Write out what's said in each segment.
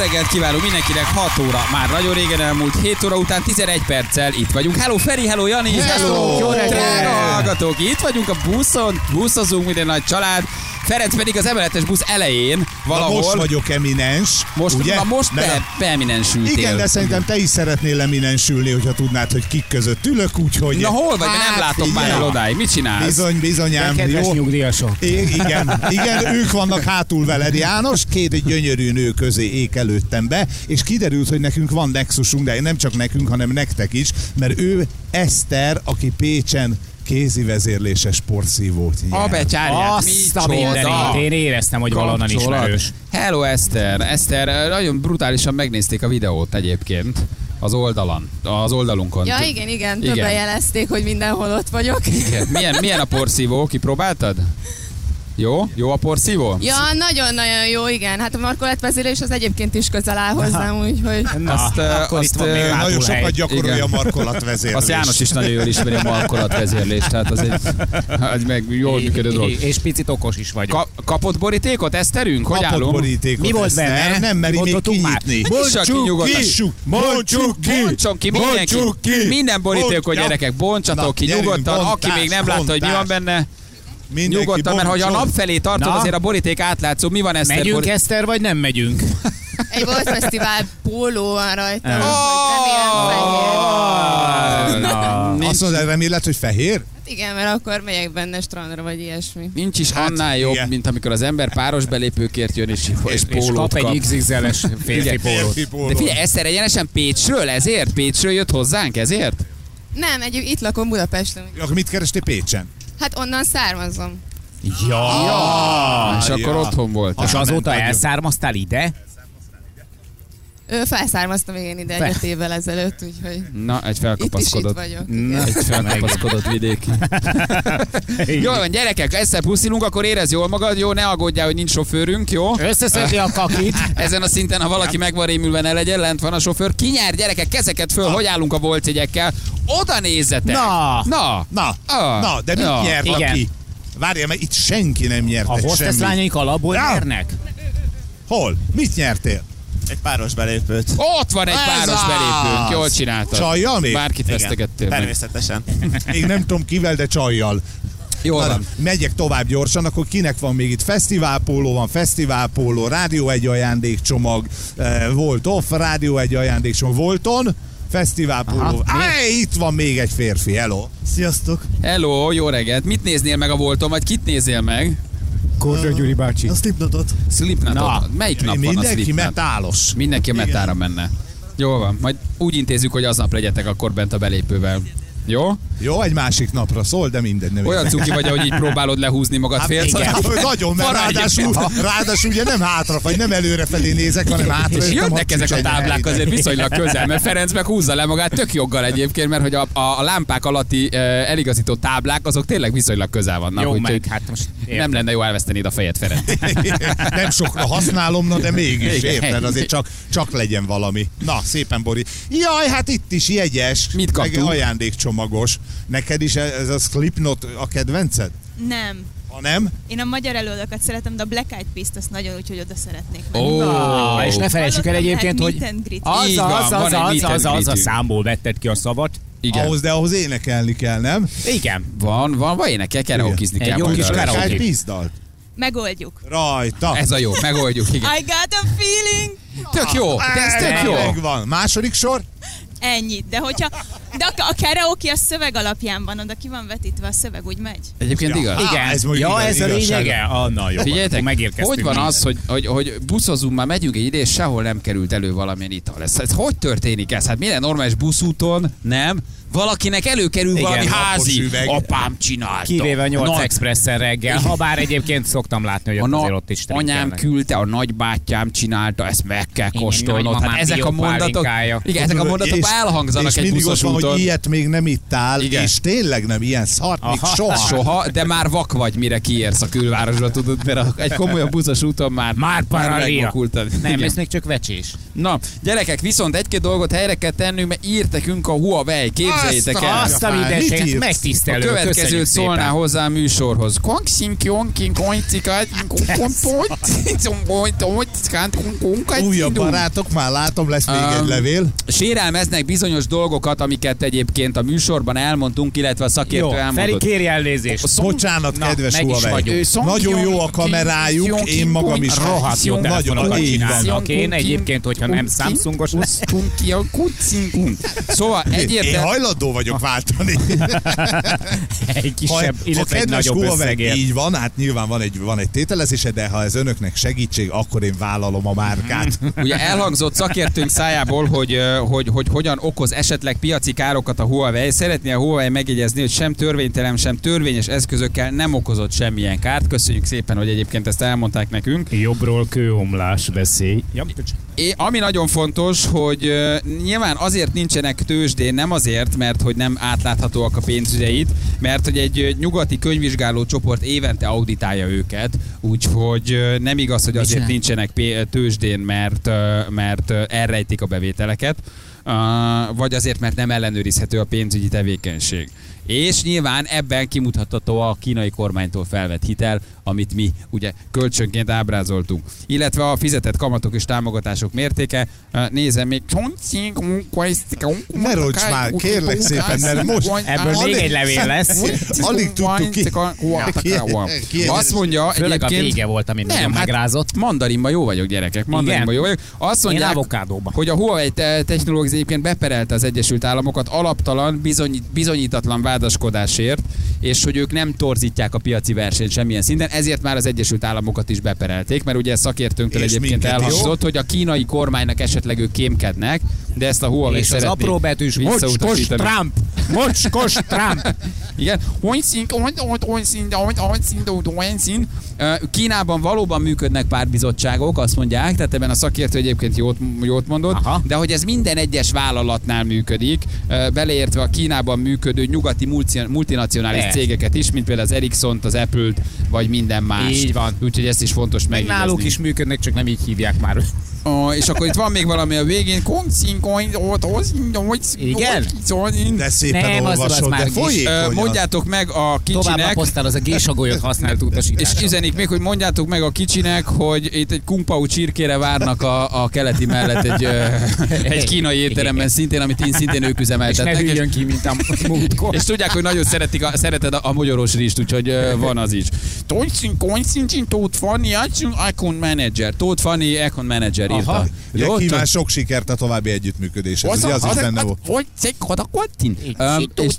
reggelt kívánunk mindenkinek 6 óra. Már nagyon régen elmúlt 7 óra után 11 perccel itt vagyunk. Hello Feri, hello Jani, hello! Jó reggelt! Hallgatók, itt vagyunk a buszon, buszozunk minden nagy család. Ferenc pedig az emeletes busz elején Na valahol. most vagyok eminens, most, ugye? na most Mert be, a- beeminensültél. Igen, de szerintem te is szeretnél eminensülni, hogyha tudnád, hogy kik között ülök, úgyhogy... Na hol vagy? Hát, nem látom már el odáig. Mit csinálsz? Bizony, bizonyám, Kedves jó. nyugdíjasok. I- igen, igen, ők vannak hátul veled, János, két gyönyörű nő közé ék előttem be, és kiderült, hogy nekünk van nexusunk, de nem csak nekünk, hanem nektek is, mert ő Eszter, aki Pécsen kézi vezérléses sportszívót A becsárját, Azt a mindenit. Én éreztem, hogy valonnan Kapcsolat. ismerős. Hello Eszter. Eszter, nagyon brutálisan megnézték a videót egyébként az oldalon, az oldalunkon. Ja, igen, igen, Igen. többen jelezték, hogy mindenhol ott vagyok. Igen. Milyen, milyen a porszívó? Kipróbáltad? Jó? Jó a porszívó? Ja, nagyon-nagyon jó, igen. Hát a markolatvezérés az egyébként is közel áll hozzám, úgyhogy... Na, Azt, akkor azt, itt van még Nagyon hátul hely. sokat gyakorolja Igen. a markolatvezérlést. Azt János is nagyon jól ismeri a markolatvezérlést, tehát az egy, az meg jól működő dolog. És picit okos is vagyok. Ka- kapott borítékot, Eszterünk? Hogy Kapott állunk? borítékot, Mi volt benne? Nem meri még kinyitni. Bontsuk ki! Bontsuk ki! Bontson ki mindenki, Bontsuk ki! minden borítékot gyerekek, bontsatok ki nyugodtan, aki még nem látta, hogy mi van benne, Mindenki nyugodtan, mert hogy a nap felé tartom, Na? azért a boríték átlátszó, mi van Eszter? Megyünk, bori- Eszter, vagy nem megyünk? Egy volt fesztivál póló van rajta, Ah. úgyhogy remélem fehér. Na, Nincs, Azt mondod, reméled, hogy fehér? Hát Igen, mert akkor megyek benne strandra, vagy ilyesmi. nincs is Hát, annál jobb, igen. mint amikor az ember páros belépőkért jön, és, és és pólót kap kap. egy XXL-es férfi pólót. De figyelj, Eszter egyenesen Pécsről, ezért? Pécsről jött hozzánk, ezért? Nem, egy, itt lakom Budapesten. Akkor mit kerestél Pécsen? Hát onnan származom. Ja. és ja. akkor otthon volt. És azóta elszármaztál ide? Ő felszármaztam igen ide Fe- egy évvel ezelőtt, úgyhogy Na, egy itt is itt felkapaszkodott. vagyok. Na. Egy felkapaszkodott vidéki. Jól van, gyerekek, Eszter puszilunk, akkor érez jól magad, jó, ne aggódjál, hogy nincs sofőrünk, jó? Összeszedni a kakit. Ezen a szinten, ha valaki meg van rémülve, ne legyen, lent van a sofőr. Ki nyer, gyerekek, kezeket föl, hogy állunk a voltjegyekkel? Oda nézzetek! Na. Na! Na, Ah, na, de mit ja, nyert igen. aki? Várjál, mert itt senki nem nyert A hostess semmit. lányaik alapból Ja. nyernek? Hol? Mit nyertél? Egy páros belépőt. Ott van egy Ez páros az! belépőnk, jól csináltad. Csajjal még? Bárkit vesztegettél meg. Természetesen. Még nem tudom kivel, de csajjal. Na, van. megyek tovább gyorsan, akkor kinek van még itt fesztiválpóló, van fesztiválpóló, rádió egy ajándékcsomag, eh, volt off, rádió egy ajándékcsomag, volton, fesztiválpóló. Áj, itt van még egy férfi, hello. Sziasztok! Hello, jó reggelt. Mit néznél meg a volton, vagy kit nézél meg? Kordra Gyuri bácsi. A Slipknotot. Slipknotot. Na. Melyik nap van a Mindenki Slipknot? metálos. Mindenki a metára menne. Jó van, majd úgy intézzük, hogy aznap legyetek akkor bent a belépővel. Jó? Jó, egy másik napra szól, de mindegy. Nem Olyan cuki vagy, hogy így próbálod lehúzni magad Hát fél igen, szor- nagyon, mert ráadásul, ráadásul ugye nem hátra, vagy nem előre felé nézek, hanem hátra. És jönnek ezek a táblák azért viszonylag közel, mert Ferenc meg húzza le magát tök joggal egyébként, mert hogy a, a, a lámpák alatti e, eligazító táblák, azok tényleg viszonylag közel vannak. Jó, meg hát most nem lenne jó elveszteni a fejed, Ferenc. nem sokra használom, na de mégis, Igen. érted? Azért csak, csak legyen valami. Na, szépen, Bori. Jaj, hát itt is jegyes. Mit meg kaptunk? Ajándékcsomagos. Neked is ez a Slipknot a kedvenced? Nem. Ha nem? Én a magyar előadókat szeretem, de a Black Eyed Peas-t azt nagyon úgy, hogy oda szeretnék menni. Ó, Na, és ne felejtsük el egyébként, hogy az, Így az, az, az, egy az, az, a számból vetted ki a szavat. Igen. Ahhoz, de ahhoz énekelni kell, nem? Igen. Van, van, van énekel, karaokizni Egy kell. jó majd kis karaoke. Egy. Megoldjuk. Rajta. Ez a jó, megoldjuk, igen. I got a feeling! Tök jó, de ez tök jó. Megvan. Második sor? Ennyit. De hogyha... De a, karaoke a szöveg alapján van, oda ki van vetítve, a szöveg úgy megy. Egyébként Ja. igaz. Igen. ez ja, igaz- ez a lényege? Na jó. Figyeljetek, hogy van az, hogy, hogy, hogy buszozunk, már megyünk egy ide, és sehol nem került elő valamilyen ital. Ez, ez hogy történik ez? Hát minden normális buszúton, nem? Valakinek előkerül Igen, valami házi. üveg. Apám csinálta. Kivéve a 8 Nagy- Expressen reggel, ha bár egyébként szoktam látni, hogy a ott na, azért ott is anyám küldte, a nagybátyám csinálta, ezt meg kell kóstolnod. Hát ezek a mondatok, igen, ezek a mondatok És- elhangzanak és egy mindig ott buszos van, úton. hogy ilyet még nem ittál, Igen. és tényleg nem ilyen szart, még soha. Soha, de már vak vagy, mire kiérsz a külvárosba, tudod, mert egy komolyabb buszos úton már, Már megvakultad. Nem, ez még csak vecsés. Na, gyerekek, viszont egy-két dolgot helyre kell tennünk, mert írt nekünk a Huawei, képzeljétek Azt a- el. Azt a mindenséget írsz? A megtisztelő. következőt szólná hozzá a műsorhoz. Újabb barátok, már látom, lesz még egy levél. Sérelmeznek bizonyos dolgokat, amiket egyébként a műsorban elmondtunk, illetve a szakértő Jó, Feri elmondott. kéri elnézést. Bocsánat, Na, kedves Huawei. Nagyon jó a kamerájuk, én magam is. Rohadt jó telefonokat csinálnak. Én egyébként, hogyha nem Samsungos lesz. Szóval Én hajlandó vagyok váltani. Egy Ha, kisebb, ha illetve egy kedves nagyobb összegért. így van, hát nyilván van egy, van egy tételezése, de ha ez önöknek segítség, akkor én vállalom a márkát. ugye elhangzott szakértőnk szájából, hogy, hogy, hogy hogyan okoz esetleg piaci károkat a Huawei. Szeretné a Huawei megjegyezni, hogy sem törvénytelen, sem törvényes eszközökkel nem okozott semmilyen kárt. Köszönjük szépen, hogy egyébként ezt elmondták nekünk. Jobbról kőomlás veszély. Ja, É, ami nagyon fontos, hogy nyilván azért nincsenek tőzsdén, nem azért, mert hogy nem átláthatóak a pénzügyeit, mert hogy egy nyugati könyvvizsgáló csoport évente auditálja őket, úgyhogy nem igaz, hogy azért nincsenek tőzsdén, mert, mert elrejtik a bevételeket, vagy azért, mert nem ellenőrizhető a pénzügyi tevékenység. És nyilván ebben kimutatható a kínai kormánytól felvett hitel, amit mi ugye kölcsönként ábrázoltunk. Illetve a fizetett kamatok és támogatások mértéke. Nézem még. Ne roncs már, kérlek szépen, mert most- Ebből még egy levél lesz. Alig tudtuk ki. Azt mondja Főleg a vége volt, ami nagyon hát megrázott. mandarinban jó vagyok, gyerekek. Mandarinban Igen? jó vagyok. Azt mondják, hogy a Huawei te- technológia egyébként beperelte az Egyesült Államokat alaptalan, bizony, bizonyítatlan vádaskodásért, és hogy ők nem torzítják a piaci versenyt semmilyen szinten, ezért már az Egyesült Államokat is beperelték, mert ugye szakértőnktől És egyébként elhangzott, hogy a kínai kormánynak esetleg ők kémkednek, de ezt a Huawei És az apró betűs mocskos. Trump! Mocskos Trump! Igen. Ö, Kínában valóban működnek pártbizottságok, azt mondják, tehát ebben a szakértő egyébként jót, jót mondott, Aha. de hogy ez minden egyes vállalatnál működik, beleértve a Kínában működő nyugati multi- multinacionális Persze. cégeket is, mint például az Ericsson-t, az Apple-t, vagy minden más. Így van. Úgyhogy ezt is fontos Meg náluk is működnek, csak nem így hívják már. Ó, és akkor itt van még valami a végén. Igen? De szépen Nem, az- az olvasod, már de folyékony. Az. Mondjátok meg a Tovább kicsinek, lapoztál az a gésagolyot használt utasítás. És üzenik még, hogy mondjátok meg a kicsinek, hogy itt egy kumpau csirkére várnak a, a keleti mellett egy, egy kínai étteremben szintén, amit én szintén ők ne üzemeltetnek. És, hűljön ki, mint a múltkor. és tudják, hogy nagyon szeretik a, szereted a, a mogyoros rizst, úgyhogy van az is. Tóth Fanni, account manager. Tóth Fanni, account manager írta. Aha. Jó, kíván sok sikert a további együttműködéshez. Ugye az is benne volt. Hogy oda kottin? Öm, és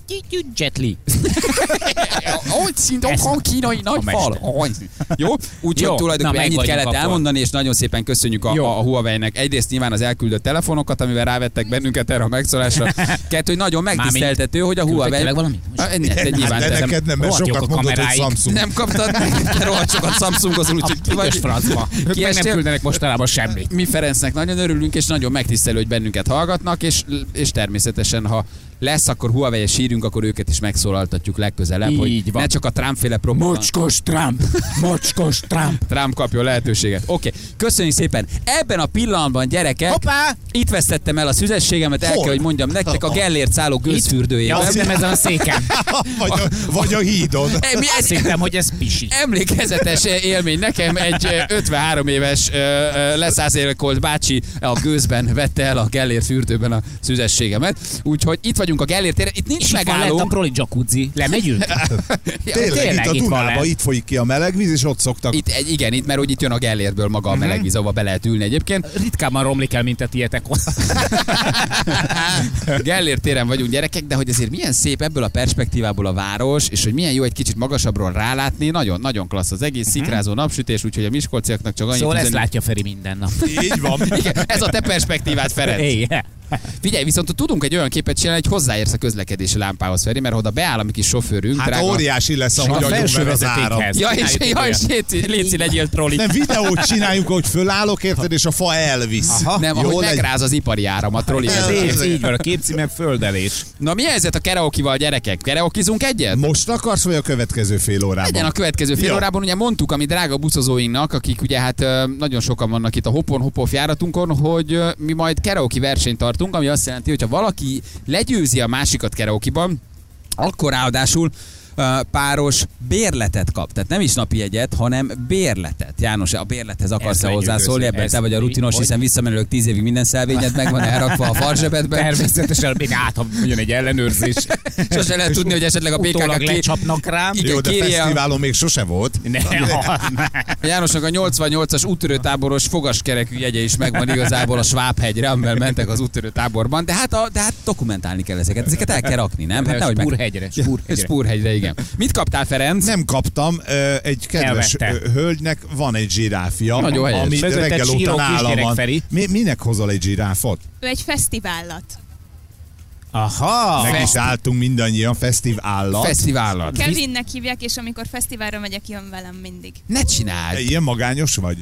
Jet Li. hogy szinte a kínai nagy a fal. Hogy. Jó, úgyhogy tulajdonképpen ennyit kellett elmondani, és nagyon szépen köszönjük a, a, a Huawei-nek. Egyrészt nyilván az elküldött telefonokat, amivel rávettek bennünket erre a megszólásra. Kettő, hogy nagyon megtiszteltető, hogy a Huawei... tényleg valami? Ne, te Hát nyilván teszem. neked nem, mert sokat a mondod, hogy. Samsung. Nem kaptad rohadt sokat Samsungozol, úgyhogy ki vagy. francba. Ők meg nem küldenek mostanában semmit. Mi Ferencnek nagyon örülünk, és nagyon megtisztelő, hogy bennünket hallgatnak, és, és természetesen, ha lesz, akkor huawei sírünk, akkor őket is megszólaltatjuk legközelebb, hogy Így van. ne csak a Trump-féle propaganda. Mocskos Trump! Mocskos Trump! Trump kapjon lehetőséget. Oké, okay. köszönjük szépen. Ebben a pillanatban, gyerekek, Hoppá! itt vesztettem el a szüzességemet, el kell, hogy mondjam nektek a Gellért szálló Ja, gőzfürdőjében. azt nem ezen a széken. vagy, a, vagy a hídon. Mi hittem, hogy ez pisi. Emlékezetes élmény. Nekem egy ö, 53 éves leszázalékolt bácsi a gőzben vette el a Gellért fürdőben a szüzességemet. Úgyhogy itt vagyunk a Gellért téren. Itt nincs lent a megálló. proli jacuzzi. Lemegyünk? Tényleg, tényleg, itt a Dunába, itt folyik ki a meleg víz, és ott szoktak. Itt, egy, igen, itt, mert úgy itt jön a Gellértből maga a meleg víz, ahova be lehet ülni egyébként. Ritkában romlik el, mint a tietek. Gellért téren vagyunk gyerekek, de hogy azért milyen szép ebből a perspektívából a város, és hogy milyen jó egy kicsit magasabbról rálátni, nagyon, nagyon klassz az egész, szikrázó napsütés, úgyhogy a miskolciaknak csak annyit Szóval ezt üzenünk- látja Feri minden nap. Így van. Igen, ez a te perspektívád, Ferenc. Hey, Figyelj, viszont tudunk egy olyan képet csinálni, hogy hozzáérsz a közlekedési lámpához, Feri, mert oda beáll a mi kis sofőrünk, Hát drága. óriási lesz, a ahogy adjuk felső vezetékhez. Ja, és, ja, és léci, legyél trolli. Nem, videót csináljuk, hogy fölállok, érted, és a fa elvisz. Aha. Nem, Jó ahogy megráz az ipari áram a trolli Ez így, van, a képcíme földelés. Na mi a helyzet a karaokival, gyerekek? Karaokizunk egyet? Most akarsz, vagy a következő fél órában? Legyen a következő fél órában, ugye mondtuk, ami drága buszozóinknak, akik ugye hát nagyon sokan vannak itt a Hopon Hopoff járatunkon, hogy mi majd karaoke versenyt tartunk, ami azt jelenti, hogy ha valaki legyőzi a másikat karaoke-ban, akkor ráadásul páros bérletet kap. Tehát nem is napi jegyet, hanem bérletet. János, a bérlethez akarsz-e hozzászólni? Ebben te vagy a rutinos, hiszen visszamenőleg tíz évig minden szelvényed meg van elrakva a farzsebedbe. Természetesen még át, ha jön egy ellenőrzés. Sose lehet tudni, hogy esetleg a PKK ké... lecsapnak rám. Igen, Jó, de fesztiválon még sose volt. Ne, A Jánosnak a 88-as úttörőtáboros fogaskerekű jegye is megvan igazából a Svábhegyre, amivel mentek az úttörőtáborban, de hát, a, de hát dokumentálni kell ezeket, ezeket el kell rakni, nem? Hát nehogy meg... Spúrhegyre, Spúrhegyre. Spúrhegyre, igen. Mit kaptál, Ferenc? Nem kaptam, ö, egy kedves Elvette. hölgynek van egy zsiráfja, Nagyon helyes. ami Mögötted reggel óta nála van. Feri. Mi, minek hozol egy zsiráfot? Ő egy fesztivállat. Aha. Meg is álltunk mindannyian, festív állat. Fesztiválat. Kevinnek hívják, és amikor fesztiválra megyek, jön velem mindig. Ne csináld! Ilyen magányos vagy?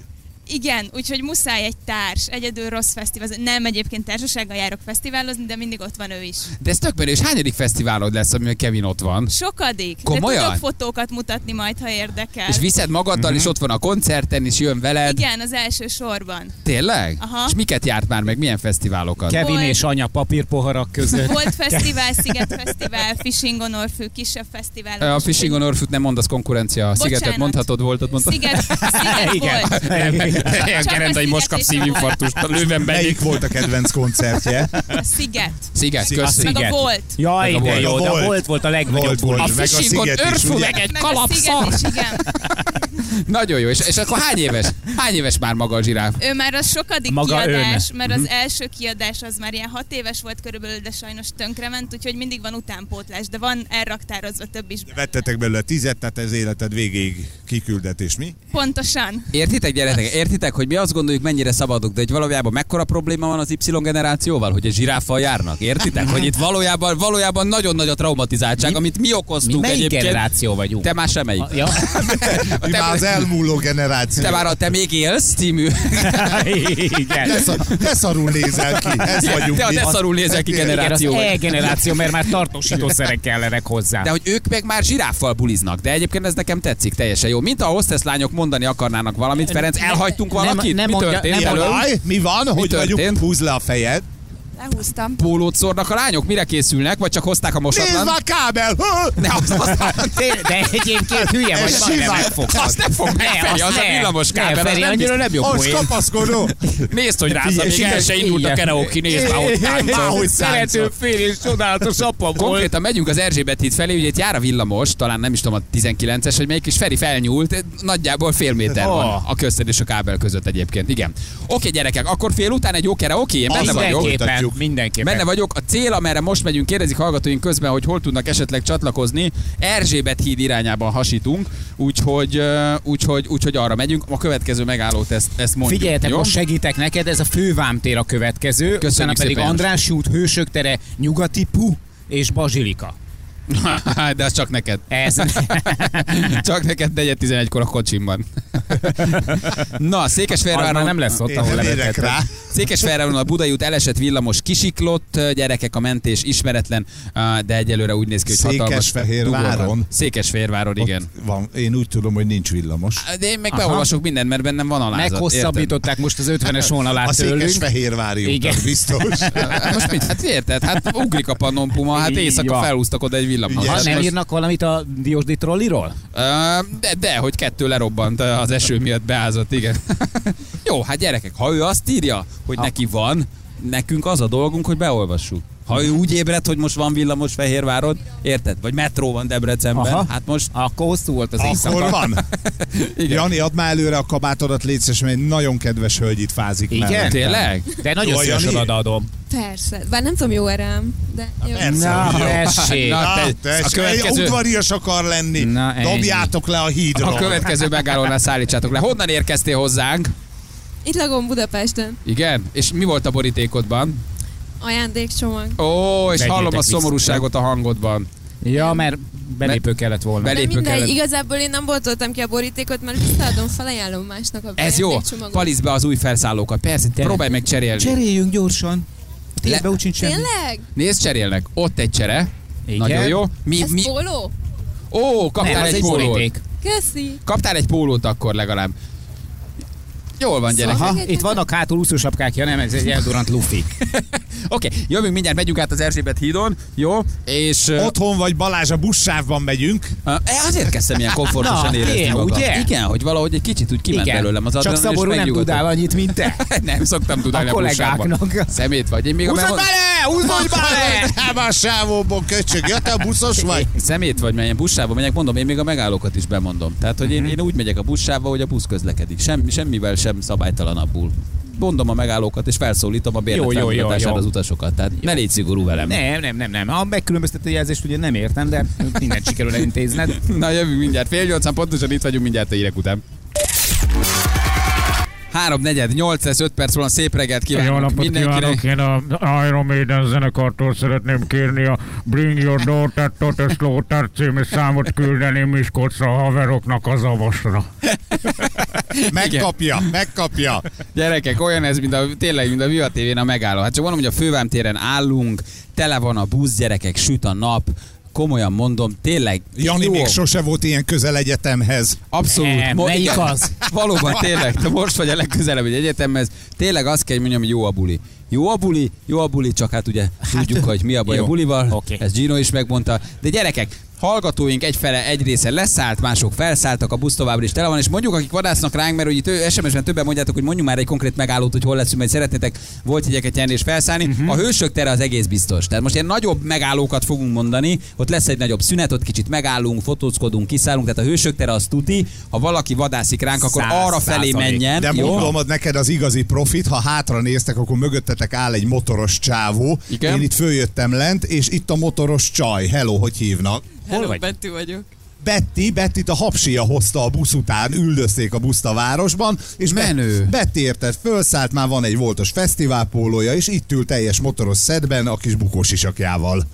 Igen, úgyhogy muszáj egy társ, egyedül rossz fesztivál. Nem egyébként társasággal járok fesztiválozni, de mindig ott van ő is. De ez tök menő, és hányadik fesztiválod lesz, amivel Kevin ott van? Sokadik. Komolyan? De tudok fotókat mutatni majd, ha érdekel. És viszed magaddal, Mhm. és ott van a koncerten, és jön veled. Igen, az első sorban. Tényleg? Aha. És miket járt már meg, milyen fesztiválokat? Kevin Volt. és anya papírpoharak között. Volt fesztivál, Sziget Fesztivál, Fishing on Orfű, kisebb fesztivál. A Fishing on Orfut nem mondasz konkurencia. A Szigetet Bocsánat. mondhatod, volt ott mondtad. Sziget, Sziget Igen. volt. Ilyen Csak Gerendai a most kap Sziget és szívinfarktust, a lőven. Melyik volt a kedvenc koncertje? A Sziget. Sziget, köszi. Meg a volt. Jaj, de volt. jó, de Volt. a volt volt a legnagyobb Volt, volt. A buli. meg a Fishingon Sziget is, örfú ugye? meg egy kalapszar. Sziget is, igen. Nagyon jó. És, és akkor hány éves? Hány éves már maga a zsiráf? Ő már a sokadik Maga kiadás, ön. mert az első kiadás az már ilyen hat éves volt körülbelül, de sajnos tönkrement, úgyhogy mindig van utánpótlás, de van elraktározva több is. Vettetek belőle tizet, tehát ez életed végéig kiküldetés, mi? Pontosan. Értitek, gyerekek? Értitek, hogy mi azt gondoljuk, mennyire szabadok, de hogy valójában mekkora probléma van az Y generációval, hogy egy zsiráffal járnak? Értitek? Hogy itt valójában, valójában nagyon nagy a traumatizáltság, Mi- amit mi Mi okoztunk melyik egyébként. generáció vagyunk? Te már semmelyik. Ja. Mi már az elmúló generáció. Te már a Te még élsz című. Igen. Te, szar, szarul nézel ki, ez vagyunk Te a mi. te szarul nézel ki Igen, az generáció. E-generáció, mert már tartósítószerek kellenek hozzá. De hogy ők meg már zsiráffal buliznak, de egyébként ez nekem tetszik teljesen jó. Mint a hostess lányok mondani akarnának valamit, Ferenc, elhagytunk Nem- valakit? nem Mi mondja- történt? nem Mi van? Mi? Hogy történt? vagyunk? Húzd le a fejed. Lehúztam. Pólót szórnak a lányok? Mire készülnek? Vagy csak hozták a Nézd mosatlan? már kábel! Ne, azt, azt, De egyébként hülye vagy, van, nem megfogtad. azt nem fog meg, Ne, Feri, azt az a ne. villamos Ne, kábel. az Feri, nem annyira nem jó Az poén. kapaszkodó! Nézd, hogy rázza, még el se indult a karaoke, nézd már, Már táncol. Szerető fél és csodálatos apa volt. Konkrétan megyünk az Erzsébet híd felé, ugye itt jár a villamos, talán nem is tudom a 19-es, hogy melyik, és Feri felnyúlt, nagyjából fél méter van a közted és a kábel között egyébként. Igen. Oké, gyerekek, akkor fél után egy jó karaoke, én benne Az vagyok. Mindenképpen. Benne vagyok. A cél, amerre most megyünk, kérdezik hallgatóink közben, hogy hol tudnak esetleg csatlakozni. Erzsébet híd irányában hasítunk, úgyhogy, úgyhogy, úgyhogy arra megyünk. A következő megállót ezt, ezt mondjuk. Figyeljetek, jó? most segítek neked, ez a fővámtér a következő, utána szépen, pedig. András út, Hősök tere, Nyugati Pu és Bazsilika. De az csak neked. Ez Csak neked 4-11-kor a kocsimban. Na, Székesfehérváron már nem lesz ott, ahol levetetted. rá. Székesfehérváron a Budai út elesett villamos kisiklott, gyerekek a mentés ismeretlen, de egyelőre úgy néz ki, hogy hatalmas Székesfehérváron? Székesfehérváron, igen. Ott van. Én úgy tudom, hogy nincs villamos. De én meg Aha. beolvasok mindent, mert bennem van alázat. Meghosszabbították most az 50-es vonalát A. Székesfehérvári Igen. biztos. érted? Most mit? Hát érted? Hát ugrik a panompuma, hát éjszaka felhúztak oda egy villamos. Ha Hát nem írnak valamit a Diósdi trolliról? De, de, hogy kettő lerobbant az eső miatt beázott, igen. Jó, hát gyerekek, ha ő azt írja, hogy Ha. neki van, nekünk az a dolgunk, hogy beolvassuk. Ha ő úgy ébred, hogy most van villamos Fehérvárod, érted? Vagy metró van Debrecenben, Aha. hát most Akkor hosszú volt az Akkor éjszaka. van. igen. Jani, add már előre a kabátodat, légy szíves, mert egy nagyon kedves hölgy itt fázik Igen? mellettem. Tényleg? De nagyon Jó, szívesen Jani. odaadom. Persze. Bár nem tudom jó erem, de jó. Persze, Na, jó. tessék. Na, te- a következő- udvarias akar lenni. Na, ennyi. Dobjátok le a hídról. A következő megállónál szállítsátok le. Honnan érkeztél hozzánk? Itt lakom Budapesten. Igen? És mi volt a borítékodban? Ajándékcsomag. Ó, és Vegyétek hallom a vissza. szomorúságot a hangodban. Ja, mert belépő kellett volna. De Belépő mindegy, kellett. igazából én nem boltoltam ki a borítékot, mert visszaadom, felajánlom másnak a Ez jó. ajándékcsomagot. Palisz be az új felszállókat. Persze, Tényleg. próbálj meg cserélni. Cseréljünk gyorsan. Térbe úgy sincs semmi. Tényleg? Nézd, cserélnek. Ott egy csere. Igen. Nagyon jó. Mi, Ez mi... póló? Ó, Nem, kaptál az egy egy pólót. boríték. Köszi. Kaptál egy pólót akkor legalább. Jól van, gyerek. Aha, itt vannak hátul úszósapkák, ja nem, ez egy eldurant lufi. Oké, jövünk mindjárt, megyünk át az Erzsébet hídon, jó? És... Otthon vagy Balázs a buszsávban megyünk. ö, azért kezdtem ilyen komfortosan Na, érezni magam. ugye? Igen, hogy valahogy egy kicsit úgy kiment belőlem az Csak Szaború nem tudál annyit, mint te. nem szoktam tudni A kollégáknak. Szemét vagy. Én még a memon- bele! Húzzad bele! Már sávóból köcsög, ja, te a buszos vagy? Szemét vagy, mert buszsávba megyek, mondom, én még a megállókat is bemondom. Tehát, hogy én, én úgy megyek a buszsávba, hogy a busz közlekedik. Sem, semmivel sem szabálytalanabbul. Mondom a megállókat, és felszólítom a Jó, jó, jó, bérletfelmutatására jó. az utasokat. Tehát ne légy szigorú velem. Nem, nem, nem, nem. A megkülönböztető jelzést ugye nem értem, de mindent sikerül elintézned. Na jövünk mindjárt. Fél nyolcan pontosan itt vagyunk mindjárt a hírek után. 3 negyed, 8 lesz, 5 perc van, szép reggelt Jó kívánok napot mindenkinek. kívánok! Én a Iron Maiden zenekartól szeretném kérni a Bring Your Daughter to the Slaughter című számot küldeni Miskolcra a haveroknak az avasra. Megkapja, megkapja. Gyerekek, olyan ez, mint a, tényleg, mint a Viva TV-n a megálló. Hát csak mondom, hogy a fővám téren állunk, tele van a busz, gyerekek, süt a nap, komolyan mondom, tényleg Jani jó, még sose volt ilyen közel egyetemhez. abszolút. Nem, melyik igen, az? Valóban tényleg, te most vagy a legközelebb egy egyetemhez. Tényleg azt kell, hogy mondjam, hogy jó a buli. Jó a buli, jó a buli, csak hát ugye tudjuk, hogy mi a baj jó. a bulival. Oké. Ez Gino is megmondta. De gyerekek, hallgatóink egyfele egy része leszállt, mások felszálltak, a busz továbbra is tele van, és mondjuk, akik vadásznak ránk, mert hogy itt SMS-ben többen mondjátok, hogy mondjuk már egy konkrét megállót, hogy hol leszünk, mert szeretnétek volt jegyeket nyerni és felszállni. Uh-huh. A hősök tere az egész biztos. Tehát most ilyen nagyobb megállókat fogunk mondani, ott lesz egy nagyobb szünet, ott kicsit megállunk, fotózkodunk, kiszállunk, tehát a hősök tere az tuti, ha valaki vadászik ránk, akkor Száz arra felé menjen. De jó? mondom, hogy neked az igazi profit, ha hátra néztek, akkor mögöttetek áll egy motoros csávó. Igen? Én itt följöttem lent, és itt a motoros csaj. Hello, hogy hívnak? Hol vagy? Betty vagyok. Betty, Betty a hapsia hozta a busz után, üldözték a buszt a városban, és Menő. Betty érted, fölszállt, már van egy voltos fesztiválpólója, és itt ül teljes motoros szedben a kis bukós isakjával.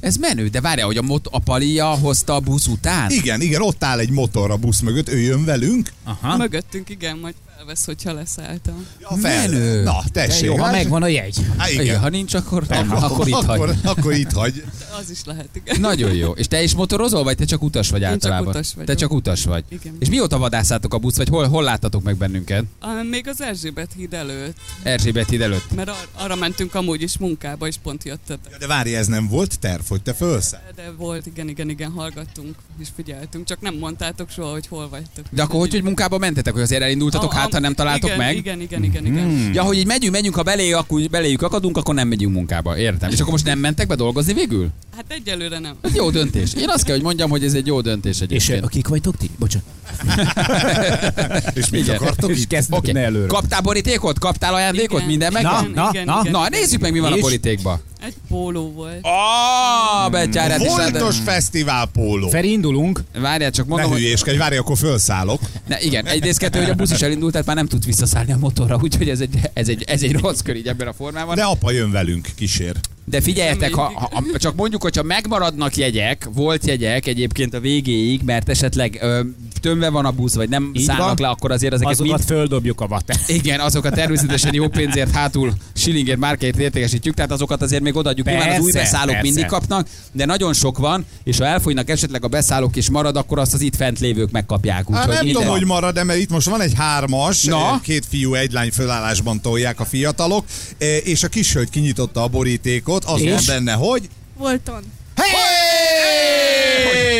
Ez menő, de várja, hogy a, mot- a palia hozta a busz után? Igen, igen, ott áll egy motor a busz mögött, ő jön velünk. Aha. Mögöttünk, igen, majd felvesz, hogyha leszálltam. Ja, fel. Menő. Na, tessék. Jó, ha hát- megvan a jegy. Há, Igen. igen. Ha nincs, akkor, akkor itt hagy. akkor, akkor itt hagy. Az is lehet, igen. Nagyon jó. És te is motorozol, vagy te csak utas vagy Én csak általában? utas Te vagyok. csak utas vagy. Igen. És mióta vadászátok a busz, vagy hol, hol láttatok meg bennünket? Ah, Még az Erzsébet híd előtt, Erzsébet híd előtt. mert ar- arra mentünk amúgy is munkába, és pont jöttetek. Ja, de várj, ez nem volt terv, hogy te fölszáll. De volt, igen, igen, igen, hallgattunk és figyeltünk, csak nem mondtátok soha, hogy hol vagytok. De akkor hogy, hogy munkába mentetek, hogy azért elindultatok, A- a- hát ha nem találtok igen, meg? Igen, igen, igen, igen. Hmm. Ja, hogy így megyünk, megyünk, ha belé, akkor beléjük akadunk, akkor nem megyünk munkába. Értem. És akkor most nem mentek be dolgozni végül? Hát egyelőre nem. Ez jó döntés. Én azt kell, hogy mondjam, hogy ez egy jó döntés És egyébként. ö, kik vagytok ti? Bocsánat. És mit Igen. akartok És itt? okay. előre. Kaptál borítékot? Kaptál ajándékot? Igen. Minden Na, megvan? na, igen, na. igen, Na, igen. nézzük meg, mi van a És? borítékban. Egy póló volt. Ah, betyárát is Voltos fesztiválpóló. Feri, indulunk. Várjál, csak Ne mondom, hogy... hülyéskedj, várj, akkor fölszállok. Ne, igen, egyrészt kettő, hogy a busz is elindult, tehát már nem tudsz visszaszállni a motorra, úgyhogy ez egy, ez egy, ez egy rossz kör így ebben a formában. De, apa jön velünk, kísér. De figyeljetek, ha, ha, ha, csak mondjuk, hogyha megmaradnak jegyek, volt jegyek egyébként a végéig, mert esetleg ö, tömve van a busz, vagy nem Így szállnak van. le, akkor azért ezeket Azokat mind, földobjuk a vatát. igen, azokat természetesen jó pénzért hátul shillingért márkért értékesítjük, tehát azokat azért még odaadjuk. Nyilván az Persze, új beszállók persze. mindig kapnak, de nagyon sok van, és ha elfogynak esetleg a beszállók és marad, akkor azt az itt fent lévők megkapják. Hát Úgyhogy nem minden- tudom, hogy marad, de mert itt most van egy hármas, Na? eh, két fiú, egy lány fölállásban tolják a fiatalok, eh, és a kishölgy kinyitotta a borítékot, az És? van benne, hogy... Volton.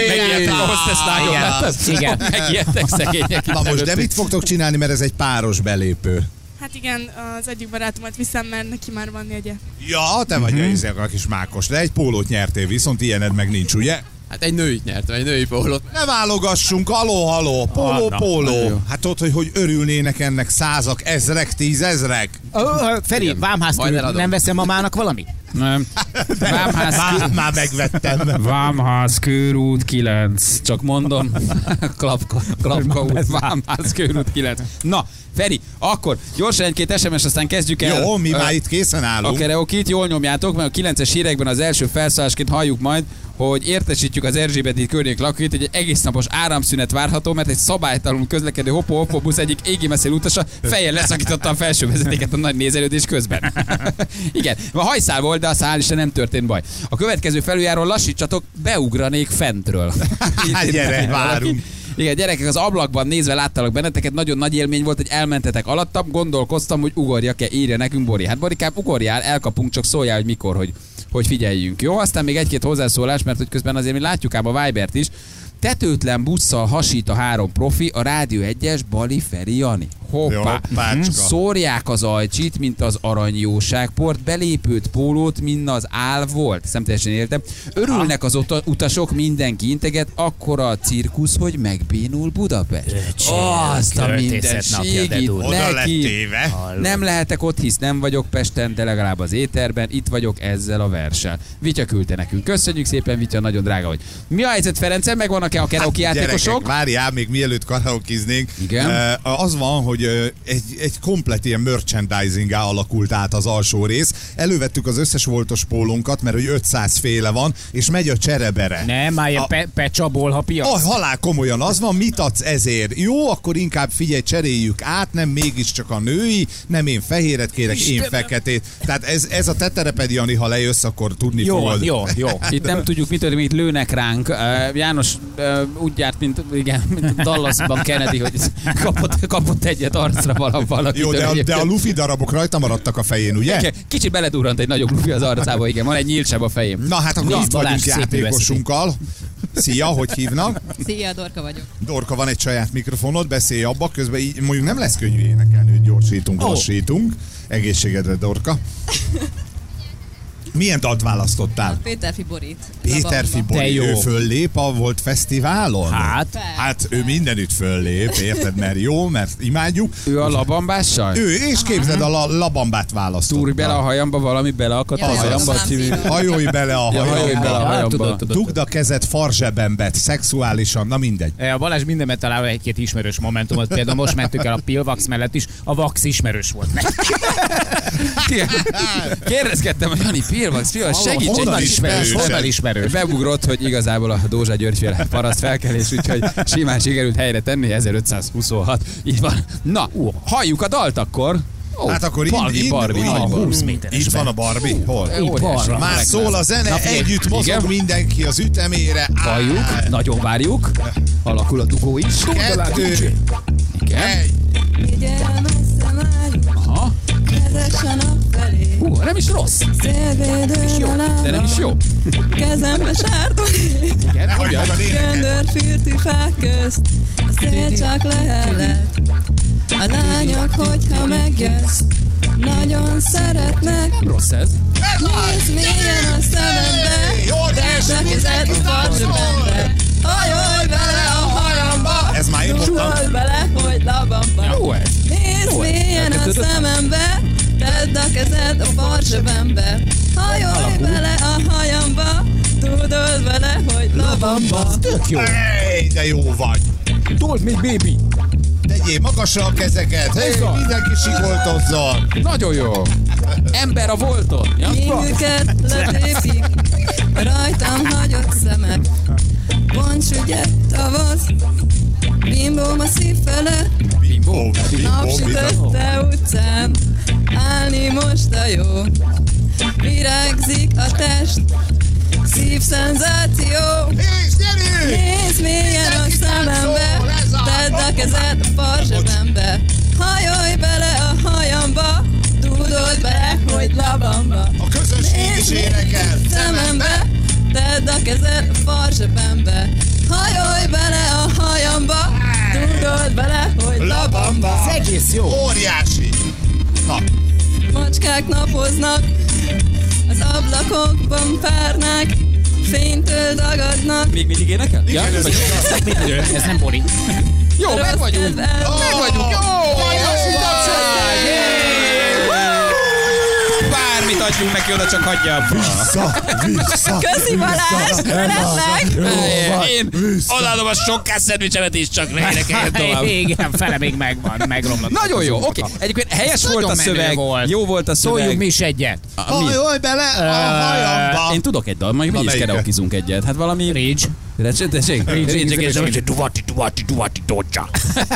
Megijedtek a hostesslányok, Igen. láttad? Igen. Megijedtek szegények. Na most, de mit fogtok csinálni, mert ez egy páros belépő? Hát igen, az egyik barátomat viszem, mert neki már van jegye. Ja, te vagy uh-huh. a kis mákos, de egy pólót nyertél, viszont ilyened meg nincs, ugye? Hát egy nőit nyertem, egy női pólót. Ne válogassunk, aló, haló, póló, nagyon póló. Hát tudod, hogy, hogy örülnének ennek százak, ezrek, tízezrek? Ö, Feri, vámház nem veszem mamának valamit? Nem. Vámház, Már, már megvettem. Vámház körút 9. Csak mondom. Klapka, klapka út, Vámház körút 9. Na, Feri, akkor gyorsan egy-két SMS, aztán kezdjük el. Jó, mi Ö, már itt készen a állunk. kereokit, jól nyomjátok, mert a 9-es hírekben az első felszállásként halljuk majd, hogy értesítjük az Erzsébeti környék lakóit, hogy egy egész napos áramszünet várható, mert egy szabálytalanul közlekedő hopo hopo busz egyik égi utasa fejjel leszakította a felső vezetéket a nagy nézelődés közben. Igen, a hajszál volt, de a szál is nem történt baj. A következő felüljáról lassítsatok, beugranék fentről. Hát gyere, várunk. Igen, gyerekek, az ablakban nézve láttalak benneteket, nagyon nagy élmény volt, hogy elmentetek alattam, gondolkoztam, hogy ugorjak-e, írja nekünk Bori. Hát Borikám, ugorjál, elkapunk, csak szóljál, hogy mikor, hogy, hogy figyeljünk. Jó, aztán még egy-két hozzászólás, mert hogy közben azért mi látjuk ám a Vibert is. Tetőtlen busszal hasít a három profi, a Rádió 1-es Bali Feri Jani. Hoppá. Hoppácska. Szórják az ajcsit, mint az aranyjóságport, belépőt pólót, mint az ál volt. Nem teljesen értem. Örülnek az uta- utasok, mindenki integet, akkora a cirkusz, hogy megbénul Budapest. Azt a mindenségit neki. Nem lehetek ott, hisz nem vagyok Pesten, de legalább az éterben, itt vagyok ezzel a verssel. Vitya küldte nekünk. Köszönjük szépen, Vitya, nagyon drága vagy. Mi a helyzet, Ferencen? Megvannak-e a karaoke játékosok? Gyerekek, várjál, még mielőtt karaokiznénk. Igen. Uh, az van, hogy egy, egy komplet ilyen merchandising alakult át az alsó rész. Elővettük az összes voltos pólónkat, mert hogy 500 féle van, és megy a cserebere. Nem, már ilyen A- pe- pecsabol, ha piac. Ah, halál komolyan az van, mit adsz ezért? Jó, akkor inkább figyelj, cseréljük át, nem mégiscsak a női, nem én fehéret kérek, én feketét. Tehát ez, ez a te tereped, Jani, ha lejössz, akkor tudni Jó, fogod. jó, jó. Itt nem tudjuk, mit történik, itt lőnek ránk. Uh, János uh, úgy járt, mint, igen, mint Dallasban Kennedy, hogy kapott, kapott egyet arcra vala- valaki. Jó, de a, de a lufi darabok rajta maradtak a fején, ugye? Kicsit beledurrant egy nagyobb lufi az arcába, igen, van egy nyílt seb a fejém. Na hát akkor Na, itt vagyunk játékosunkkal. Szia, hogy hívnak? Szia, Dorka vagyok. Dorka, van egy saját mikrofonod, beszélj abba, közben így mondjuk nem lesz könnyű énekelni, hogy gyorsítunk, Ó. lassítunk. Egészségedre, Dorka. Milyen dalt választottál? Péter Fiborit. Péter Fibori, ő föllép a volt fesztiválon? Hát, Hát ő mindenütt föllép, érted, mert jó, mert imádjuk. Ő a labambással? Ő, és képzeld, a la- labambát választotta. Túrj bele a hajamba, valami beleakadt a Ja, hajamba című. nem Hajolj bele a Ja, hajolj bele a hajamba. hajamba. tudod, tudod. Dugd a kezed farzsebembe, szexuálisan, na mindegy. A Balázs mindenben talál egy-két ismerős momentumot. Például most mentünk el a Pilvax mellett is, a Vax ismerős volt. Igen. Kérdezgettem, hogy Jani, Pilvax, Pilvax, segíts egy honnan kis ismerős? Honnan ismerős? Beugrott, hogy igazából a Dózsa Györgyféle paraszt felkelés, úgyhogy simán sikerült helyre tenni, 1526. Így van. Na, halljuk a dalt akkor. Ó, Hát akkor Barbie, ind- Barbie, ind- Barbie. 20 méteres Itt van a Barbie? Hol? Óriási. balra. Már szól a zene, Na, együtt mozog igen. mindenki az ütemére. Á, Halljuk, nagyon várjuk. Alakul a dugó is. Kettő, Igen. egy. Hú, nem is rossz. Szélvédőn De nem is jó. Kezembe sárga Igen, Hogy ugyan. van énekel? Göndörfürti fák közt. Szél csak lehellet. A lányok, hogyha megjössz, nagyon szeretnek. Nem rossz ez. Nézd milyen a szemembe, tedd a kezed a farzsebembe. Hajolj bele a hajamba, Ez már én bele, hogy labamba. Jó ez. Nézd milyen a szemembe, tedd a kezed a farzsebembe. Hajolj bele a hajamba, tudod vele, hogy labamba. Tök jó. Hey, de jó vagy. Told me, baby. Tegyél magasra a kezeket. Hey, mindenki sikoltozzon. Nagyon jó. Ember a volton. Ja? Jégüket letépik, rajtam hagyott szemed. Bonts ügyet tavasz, bimbóm a szív fele, Bimbo, napsütötte utcán, állni most a jó. Virágzik a test, szívszenzáció. És gyerünk! Nézd milyen a szemembe, tedd a kezed a farzsebembe. Hajolj bele a hajamba, tudod be, hogy labamba. A közönség is énekel. Szemembe, tedd a kezed a farzsebembe. Hajolj bele a hajamba, tudod bele, hogy labamba. Ez egész jó. Óriási. Na, Macskák napoznak, az ablakokban párnák, fénytől dagadnak. Még mindig énekel? Ja? Vagy- Ez nem Bori. Jó, meg vagyunk. Meg vagyunk. Jó! Bármit adjunk neki oda, csak hagyja abba. Vissza, vissza, Köszi Balázs, öreg Én odaadom a sokkás szendvicsemet is, csak ne énekeljen tovább. Igen, fele még megvan, megromlott. Nagyon jó, oké. Egyébként helyes volt a szöveg, volt. jó volt a Szóljunk szöveg. mi is egyet. A, mi? Hajolj bele a hajamba. Én tudok egy dal, majd mi Na, is karaokizunk egyet. Hát valami... Rage. Tessék. Rage. Duvati, duvati, duvati, dodja.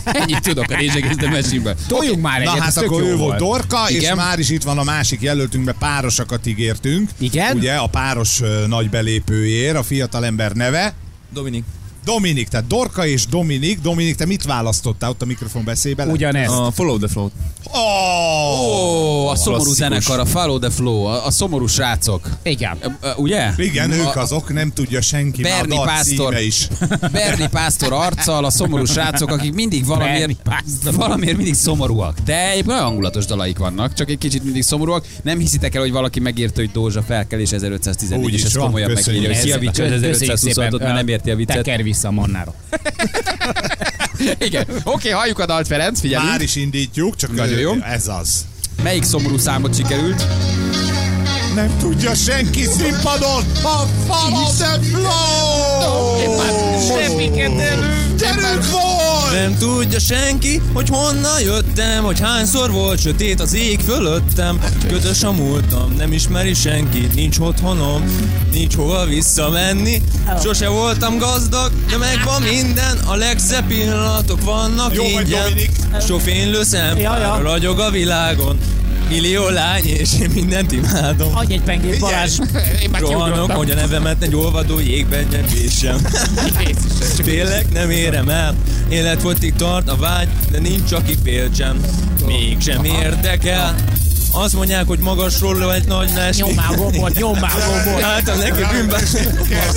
Ennyit tudok a Rage Against the Machine-ből. Toljunk már Na egyet, hát ez tök akkor ő volt Dorka, és már is itt van a másik jelöltünkbe, párosakat ígértünk. Igen? Ugye a páros nagy belépőjér, a fiatalember neve. Dominik. Dominik, tehát Dorka és Dominik. Dominik, te mit választottál ott a mikrofon beszébe? Ugyanezt. A Follow the Flow. Oh! Ó, a szomorú Klasszikus. zenekar, a Follow the Flow, a, a szomorú srácok. Igen. Ö, Ugye? Igen, a, ők azok, nem tudja senki, a Berni dal Pásztor, is. Berni Pásztor arccal, a szomorú srácok, akik mindig valamiért, valamiért mindig szomorúak. De egyébként olyan hangulatos dalaik vannak, csak egy kicsit mindig szomorúak. Nem hiszitek el, hogy valaki megírta, hogy Dózsa felkelés 1514, Úgy és ezt komolyan megírja, hogy Ez- szia Köszönjük 1526-ot, mert nem érti a viccet. Vissza a mannára. Igen. Oké, halljuk a dalt, Ferenc, figyelj. Már is indítjuk, csak Nagyon jó. ez az. Melyik szomorú számot sikerült? Nem tudja senki színpadon a Follow the Flow! Gyerünk volt! Nem tudja senki, hogy honnan jöttem, hogy hányszor volt sötét az ég fölöttem. Ködös a múltam, nem ismeri senki, nincs otthonom, nincs hova visszamenni. Sose voltam gazdag, de megvan minden, a legszebb pillanatok vannak Jó ingyen. Dominik. Sok fénylő szempár, ragyog a világon. Millió lány, és én mindent imádom. Adj egy pengét, Balázs. Én már Rohanok, hogy a nevemet egy olvadó jégben gyengésem. Tényleg nem érem el, életfogytig tart a vágy, de nincs, aki féltsem. Mégsem érdekel. Azt mondják, hogy magasról egy nagy mester. Nyom már gombot, nyom már gombot. Álltam neki bűnbás,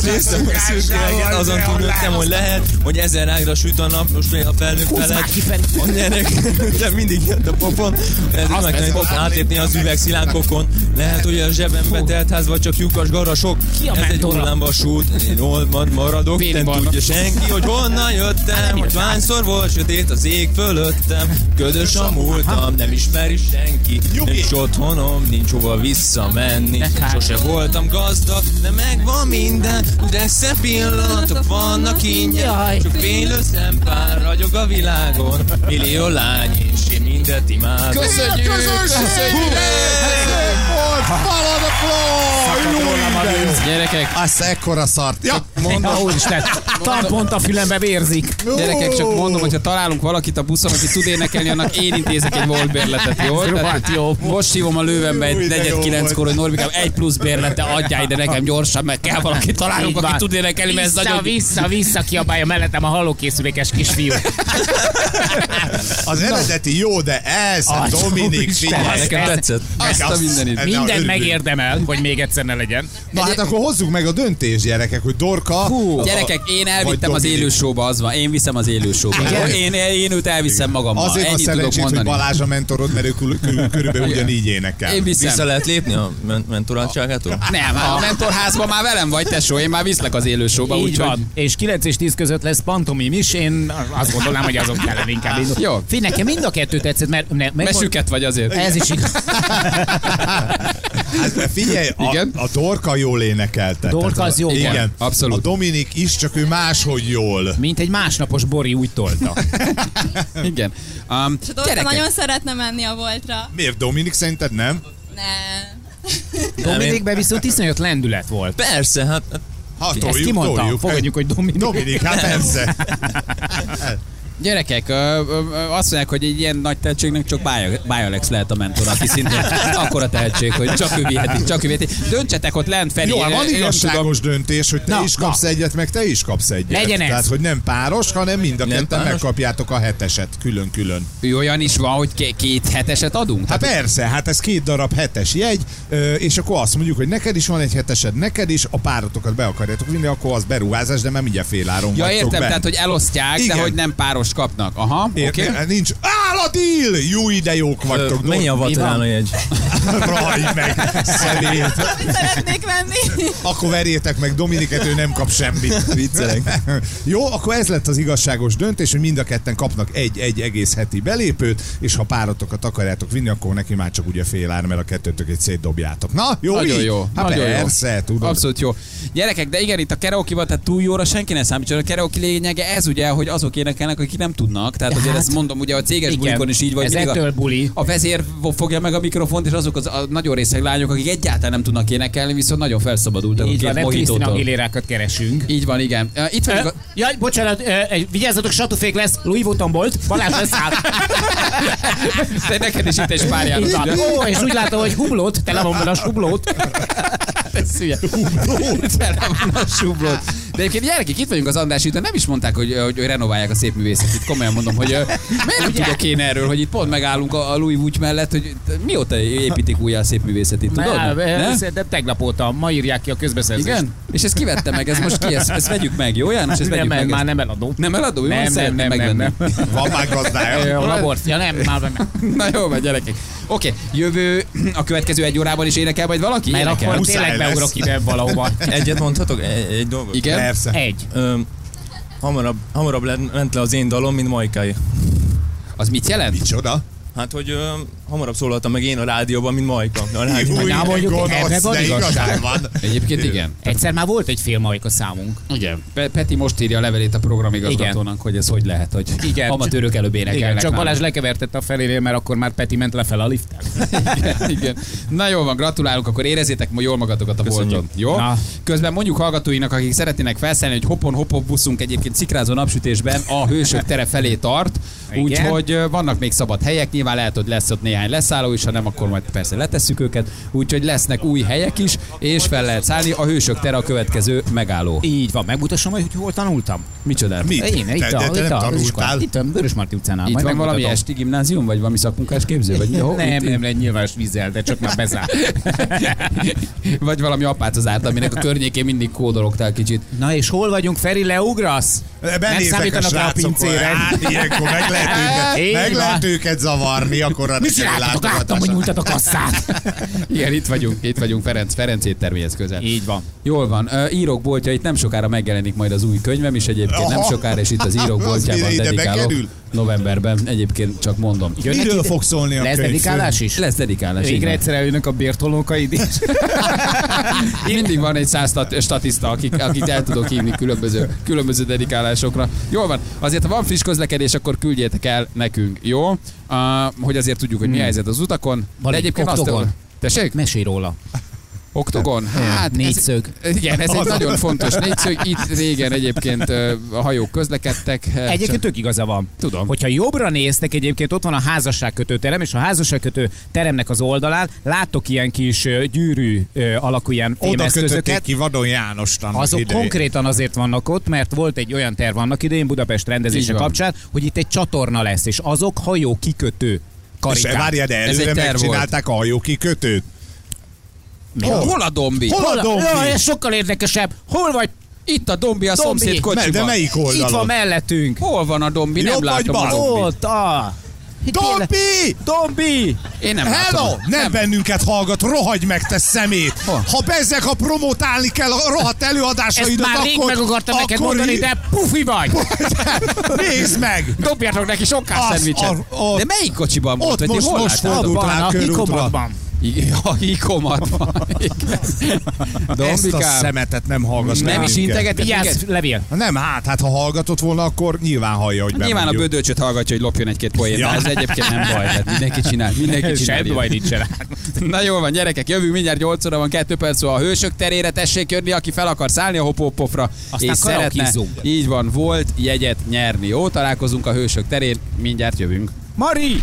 néztem a szürkélget, azon túlnőttem, hogy lehet, hogy ezer ágra süt a nap, most a felnőtt felett. A gyerek, de mindig jött a pofon, ez meg nem fog átépni az üveg szilánkokon. Lehet, hogy a zsebembe telt ház, vagy csak lyukas garasok. A Ez egy mentora? hullámvasút, én olvad maradok, nem tudja senki, hogy honnan jöttem, hogy hányszor volt sötét az ég fölöttem. Ködös a múltam, nem ismeri senki, nincs otthonom, nincs hova visszamenni. Sose voltam gazdag, de megvan minden, de szebb pillanatok vannak ingyen. Csak fénylő szempár ragyog a világon, millió lány, és én mindet imádom. Köszönjük! Volt, Follow the Flow! Jó minden jó. Gyerekek, Azt ekkora szart. Ja, Mondom, úristen, tampont a fülembe vérzik. Gyerekek, csak mondom, hogyha találunk valakit a buszon, aki tud énekelni, annak én intézek egy volt bérletet, jó? Tehát, jó. Most hívom a lővembe egy negyed kilenckor, hogy Norbikám, egy plusz bérlete adjál ide nekem gyorsan, meg kell valaki találunk, aki tud énekelni, mert ez vissza, nagyon... vissza, vissza kiabálja mellettem a halókészülékes kisfiú. az eredeti jó, de ez, Az Dominik, Úristen, figyelj. Nekem tetszett. Azt a mindenit. Mindent örülünk. megérdemel, hogy még egyszer ne legyen. Na hát akkor hozzuk meg a döntést, gyerekek, hogy Dorka... Hú, gyerekek, én elvittem az élősóba, az van. Én viszem az élősóba. Én, én őt elviszem magammal. Azért Ennyit tudok szerencsét, hogy mondani. Balázs a mentorod, mert ő körülbelül ugyanígy énekel. Én viszem. Vissza lehet lépni a men- mentoráltságától? Nem, a mentorházban már velem vagy, tesó, én már viszlek az élősóba, Így úgyhogy... van. És 9 és 10 között lesz pantomim is, én azt gondolnám, hogy azok kellene inkább. Jó. Fi, nekem mind a kettő tetszett, mert... Mert süket vagy azért. Ez is igaz. Hát figyelj, a, Igen? a Dorka jól énekelte. Dorka az jó Igen, volt. Abszolút. A Dominik is, csak ő máshogy jól. Mint egy másnapos Bori úgy tolta. Igen. Um, És a Dorka gyerekek, nagyon szeretne menni a voltra. Miért Dominik szerinted nem? Ne. Dominikben viszont iszonyat lendület volt. Persze, hát Ha Ezt toljuk, kimondta, toljuk. fogadjuk, hogy Dominik. Dominik, hát persze. Gyerekek, ö, ö, azt mondják, hogy egy ilyen nagy tehetségnek csak Bájalex lehet a mentor, aki szintén akkora tehetség, hogy csak ő viheti, csak ő viheti. Döntsetek ott lent, Feri. Jó, van igazságos döntés, hogy te Na, is kapsz egyet, meg te is kapsz egyet. Legyen ez. Tehát, hogy nem páros, hanem mind a Nem ketten páros? megkapjátok a heteset külön-külön. Olyan is van, hogy ké- két heteset adunk? Hát Tehát, persze, hát ez két darab hetes jegy, és akkor azt mondjuk, hogy neked is van egy hetesed, neked is, a párotokat be akarjátok vinni, akkor az beruházás, de nem mindjárt féláron ja, értem, bent. tehát, hogy elosztják, Igen. de hogy nem páros most kapnak. Aha, oké. Okay. Nincs. Áll a deal! Jó, de jók vagytok. Mennyi a a jegy? Rajj meg, szemét. Szeretnék venni. Akkor verjétek meg Dominiket, ő nem kap semmit. Viccelek. Jó, akkor ez lett az igazságos döntés, hogy mind a ketten kapnak egy-egy egész heti belépőt, és ha párotokat akarjátok vinni, akkor neki már csak ugye fél ár, mert a kettőtök egy szétdobjátok. Na, jó Nagyon így? jó. Hát nagyon persze, jó. tudod. Abszolút jó. Gyerekek, de igen, itt a karaoke tehát túl jóra senki ne számítson. A karaoke lényege ez ugye, hogy azok énekelnek, akik nem tudnak. Tehát azért ezt mondom, ugye a céges bulikon is így vagy. Ez a- buli. a vezér fogja meg a mikrofont, és azok az, a nagyon részeg lányok, akik egyáltalán nem tudnak énekelni, viszont nagyon felszabadultak Így van, nem Krisztina. Aguilérákat keresünk. Így van, igen. Itt vagyunk. Ö, a- Jaj, bocsánat, ö, vigyázzatok, satufék lesz, Louis Vuitton bolt, Balázs leszáll. De neked is itt egy pár van. Ó, és úgy látom, hogy hublót, tele van a sublót. Ez hülye. Tele van a sublót. De egyébként gyerekek, itt vagyunk az András ügyben, nem is mondták, hogy, hogy, renoválják a szép művészetet. Komolyan mondom, hogy miért nem tudok én erről, hogy itt pont megállunk a, a Louis Vuitton mellett, hogy mióta építik újra a szép művészetet, tudod? Szerintem tegnap óta, ma írják ki a közbeszerzést. Igen? És ezt kivette meg, ez most ki? Ezt, ezt vegyük meg, jó János? Ezt Nem, vegyük nem, meg. már ezt. nem eladó. Nem eladó? Nem, nem, nem, nem, nem. Van már gazdája. A labort. Ja nem, már nem. Na jó, vagy gyerekek. Oké, jövő, a következő egy órában is énekel majd valaki? Mert Énekel? akkor tényleg lesz. beugrok ide valahova. Egyet mondhatok? Egy, egy dolgot? Igen? Persze. Egy. Ö, hamarabb, hamarabb le- ment le az én dalom, mint Majkai. Az mit jelent? Micsoda? Hát, hogy ö, hamarabb szólaltam meg én a rádióban, mint Majka. A rádió. Új, Na, mondjuk, gonosz, ebbe van igazság. van. Egyébként igen. Egyszer már volt egy filmajka számunk. Igen. Pe- Peti most írja a levelét a programigazgatónak, hogy ez hogy lehet, hogy Igen. amatőrök előbb Igen, énekelnek. csak nálunk. Balázs lekevertette a felénél, mert akkor már Peti ment lefelé a liften. igen, igen. Na jó van, gratulálunk, akkor érezzétek jól magatokat a bolton. Jó? Na. Közben mondjuk hallgatóinak, akik szeretnének felszállni, hogy hopon hopon buszunk egyébként szikrázó napsütésben a hősök tere felé tart, Igen. úgyhogy vannak még szabad helyek, nyilván lehet, hogy lesz ott néhány leszálló is, ha nem, akkor majd persze letesszük őket, úgyhogy lesznek új helyek is, és fel lehet szállni. A hősök tere a következő megálló. Így van, megmutassam, hogy hol tanultam. Micsoda? Mit? Én, te, itt, de a, te itt, nem a, tanultál. itt a Vörös Marti utcánál. Itt majd van valami esti gimnázium, vagy valami szakmunkás képző, vagy? Ho, Nem, itt- nem, egy nyilvános vízzel, de csak már bezárt. Vagy valami apác az árt, aminek a környékén mindig kódologtál kicsit. Na és hol vagyunk, Feri, leugrasz? Nem Benézek a számítanak a srácok, pincére. Hát ilyenkor meg lehet őket, meg lehet őket zavarni, akkor a Mit csináltatok? Láttam, hogy nyújtad a kasszát. Igen, itt vagyunk, itt vagyunk Ferenc, Ferenc étterméhez közel. Így van. Jól van. Ö, Írók boltja, itt nem sokára megjelenik majd az új könyvem is egyébként, nem Aha. sokára, és itt az írók boltjában dedikálok. Novemberben, egyébként csak mondom. Jönnek Miről fog szólni a Lesz könyv? dedikálás is? Lesz dedikálás. Végre egyszer eljönnek a bértolókaid is. Mindig van egy száz stat- statiszta, akik, akit el tudok hívni különböző, különböző dedikálásokra. Jól van, azért ha van friss közlekedés, akkor küldjétek el nekünk, jó? Uh, hogy azért tudjuk, hogy mi a helyzet az utakon. Van De egy egyébként azt... oktogon. Tessék? Mesélj róla. Oktogon? Hát Négyszög. Ez, igen, ez egy nagyon fontos négyszög. Itt régen egyébként a hajók közlekedtek. eh, Egyébként csak- tök igaza van. Tudom. Hogyha jobbra néztek, egyébként ott van a házasságkötő terem, és a házasságkötő teremnek az oldalán láttok ilyen kis gyűrű alakú ilyen fémeszközöket. ki Vadon Jánost annak Azok idején. konkrétan azért vannak ott, mert volt egy olyan terv annak idején Budapest rendezése kapcsán, hogy itt egy csatorna lesz, és azok hajó kikötő És karikák. várjál, de Ez előre egy terv megcsinálták a hajókikötőt. Hol, hol a dombi? Hol a dombi? Ja, ez sokkal érdekesebb. Hol vagy? Itt a dombi a Dombi. szomszéd kocsiban. De melyik Itt van oldalon? mellettünk. Hol van a dombi? Nem Jobb látom a dombit. Ott, Dombi! Dombi! Én nem Hello! látom. Nem bennünket hallgat, rohagy meg te szemét! Hol? Ha bezzek, ha promotálni kell a rohadt Ezt előadásaidat, már rég meg akartam neked akkor mondani, de pufi vagy! Nézd meg! Dobjátok neki sokkal szendvicset. a- a- De melyik kocsiban volt? Ott most- hol most fordult rá a körútra. Hikomatban. Igen, a hikomatban. Ezt a szemetet nem hallgass Nem is integet Vigyázz, levél. Nem, hát, hát ha hallgatott volna, akkor nyilván hallja, hogy Nyilván a bödöcsöt hallgatja, hogy lopjon egy-két poént, Ja. ez egyébként nem baj. Tehát mindenki csinál, mindenki csinál. Semmi baj nincsen. Na jól van, gyerekek, jövünk mindjárt 8 óra van, 2 perc szóval a hősök terére tessék jönni, aki fel akar szállni a hopópofra, Aztán és szeretne, így van, volt jegyet nyerni. Jó, találkozunk a hősök terén, mindjárt jövünk. Mari!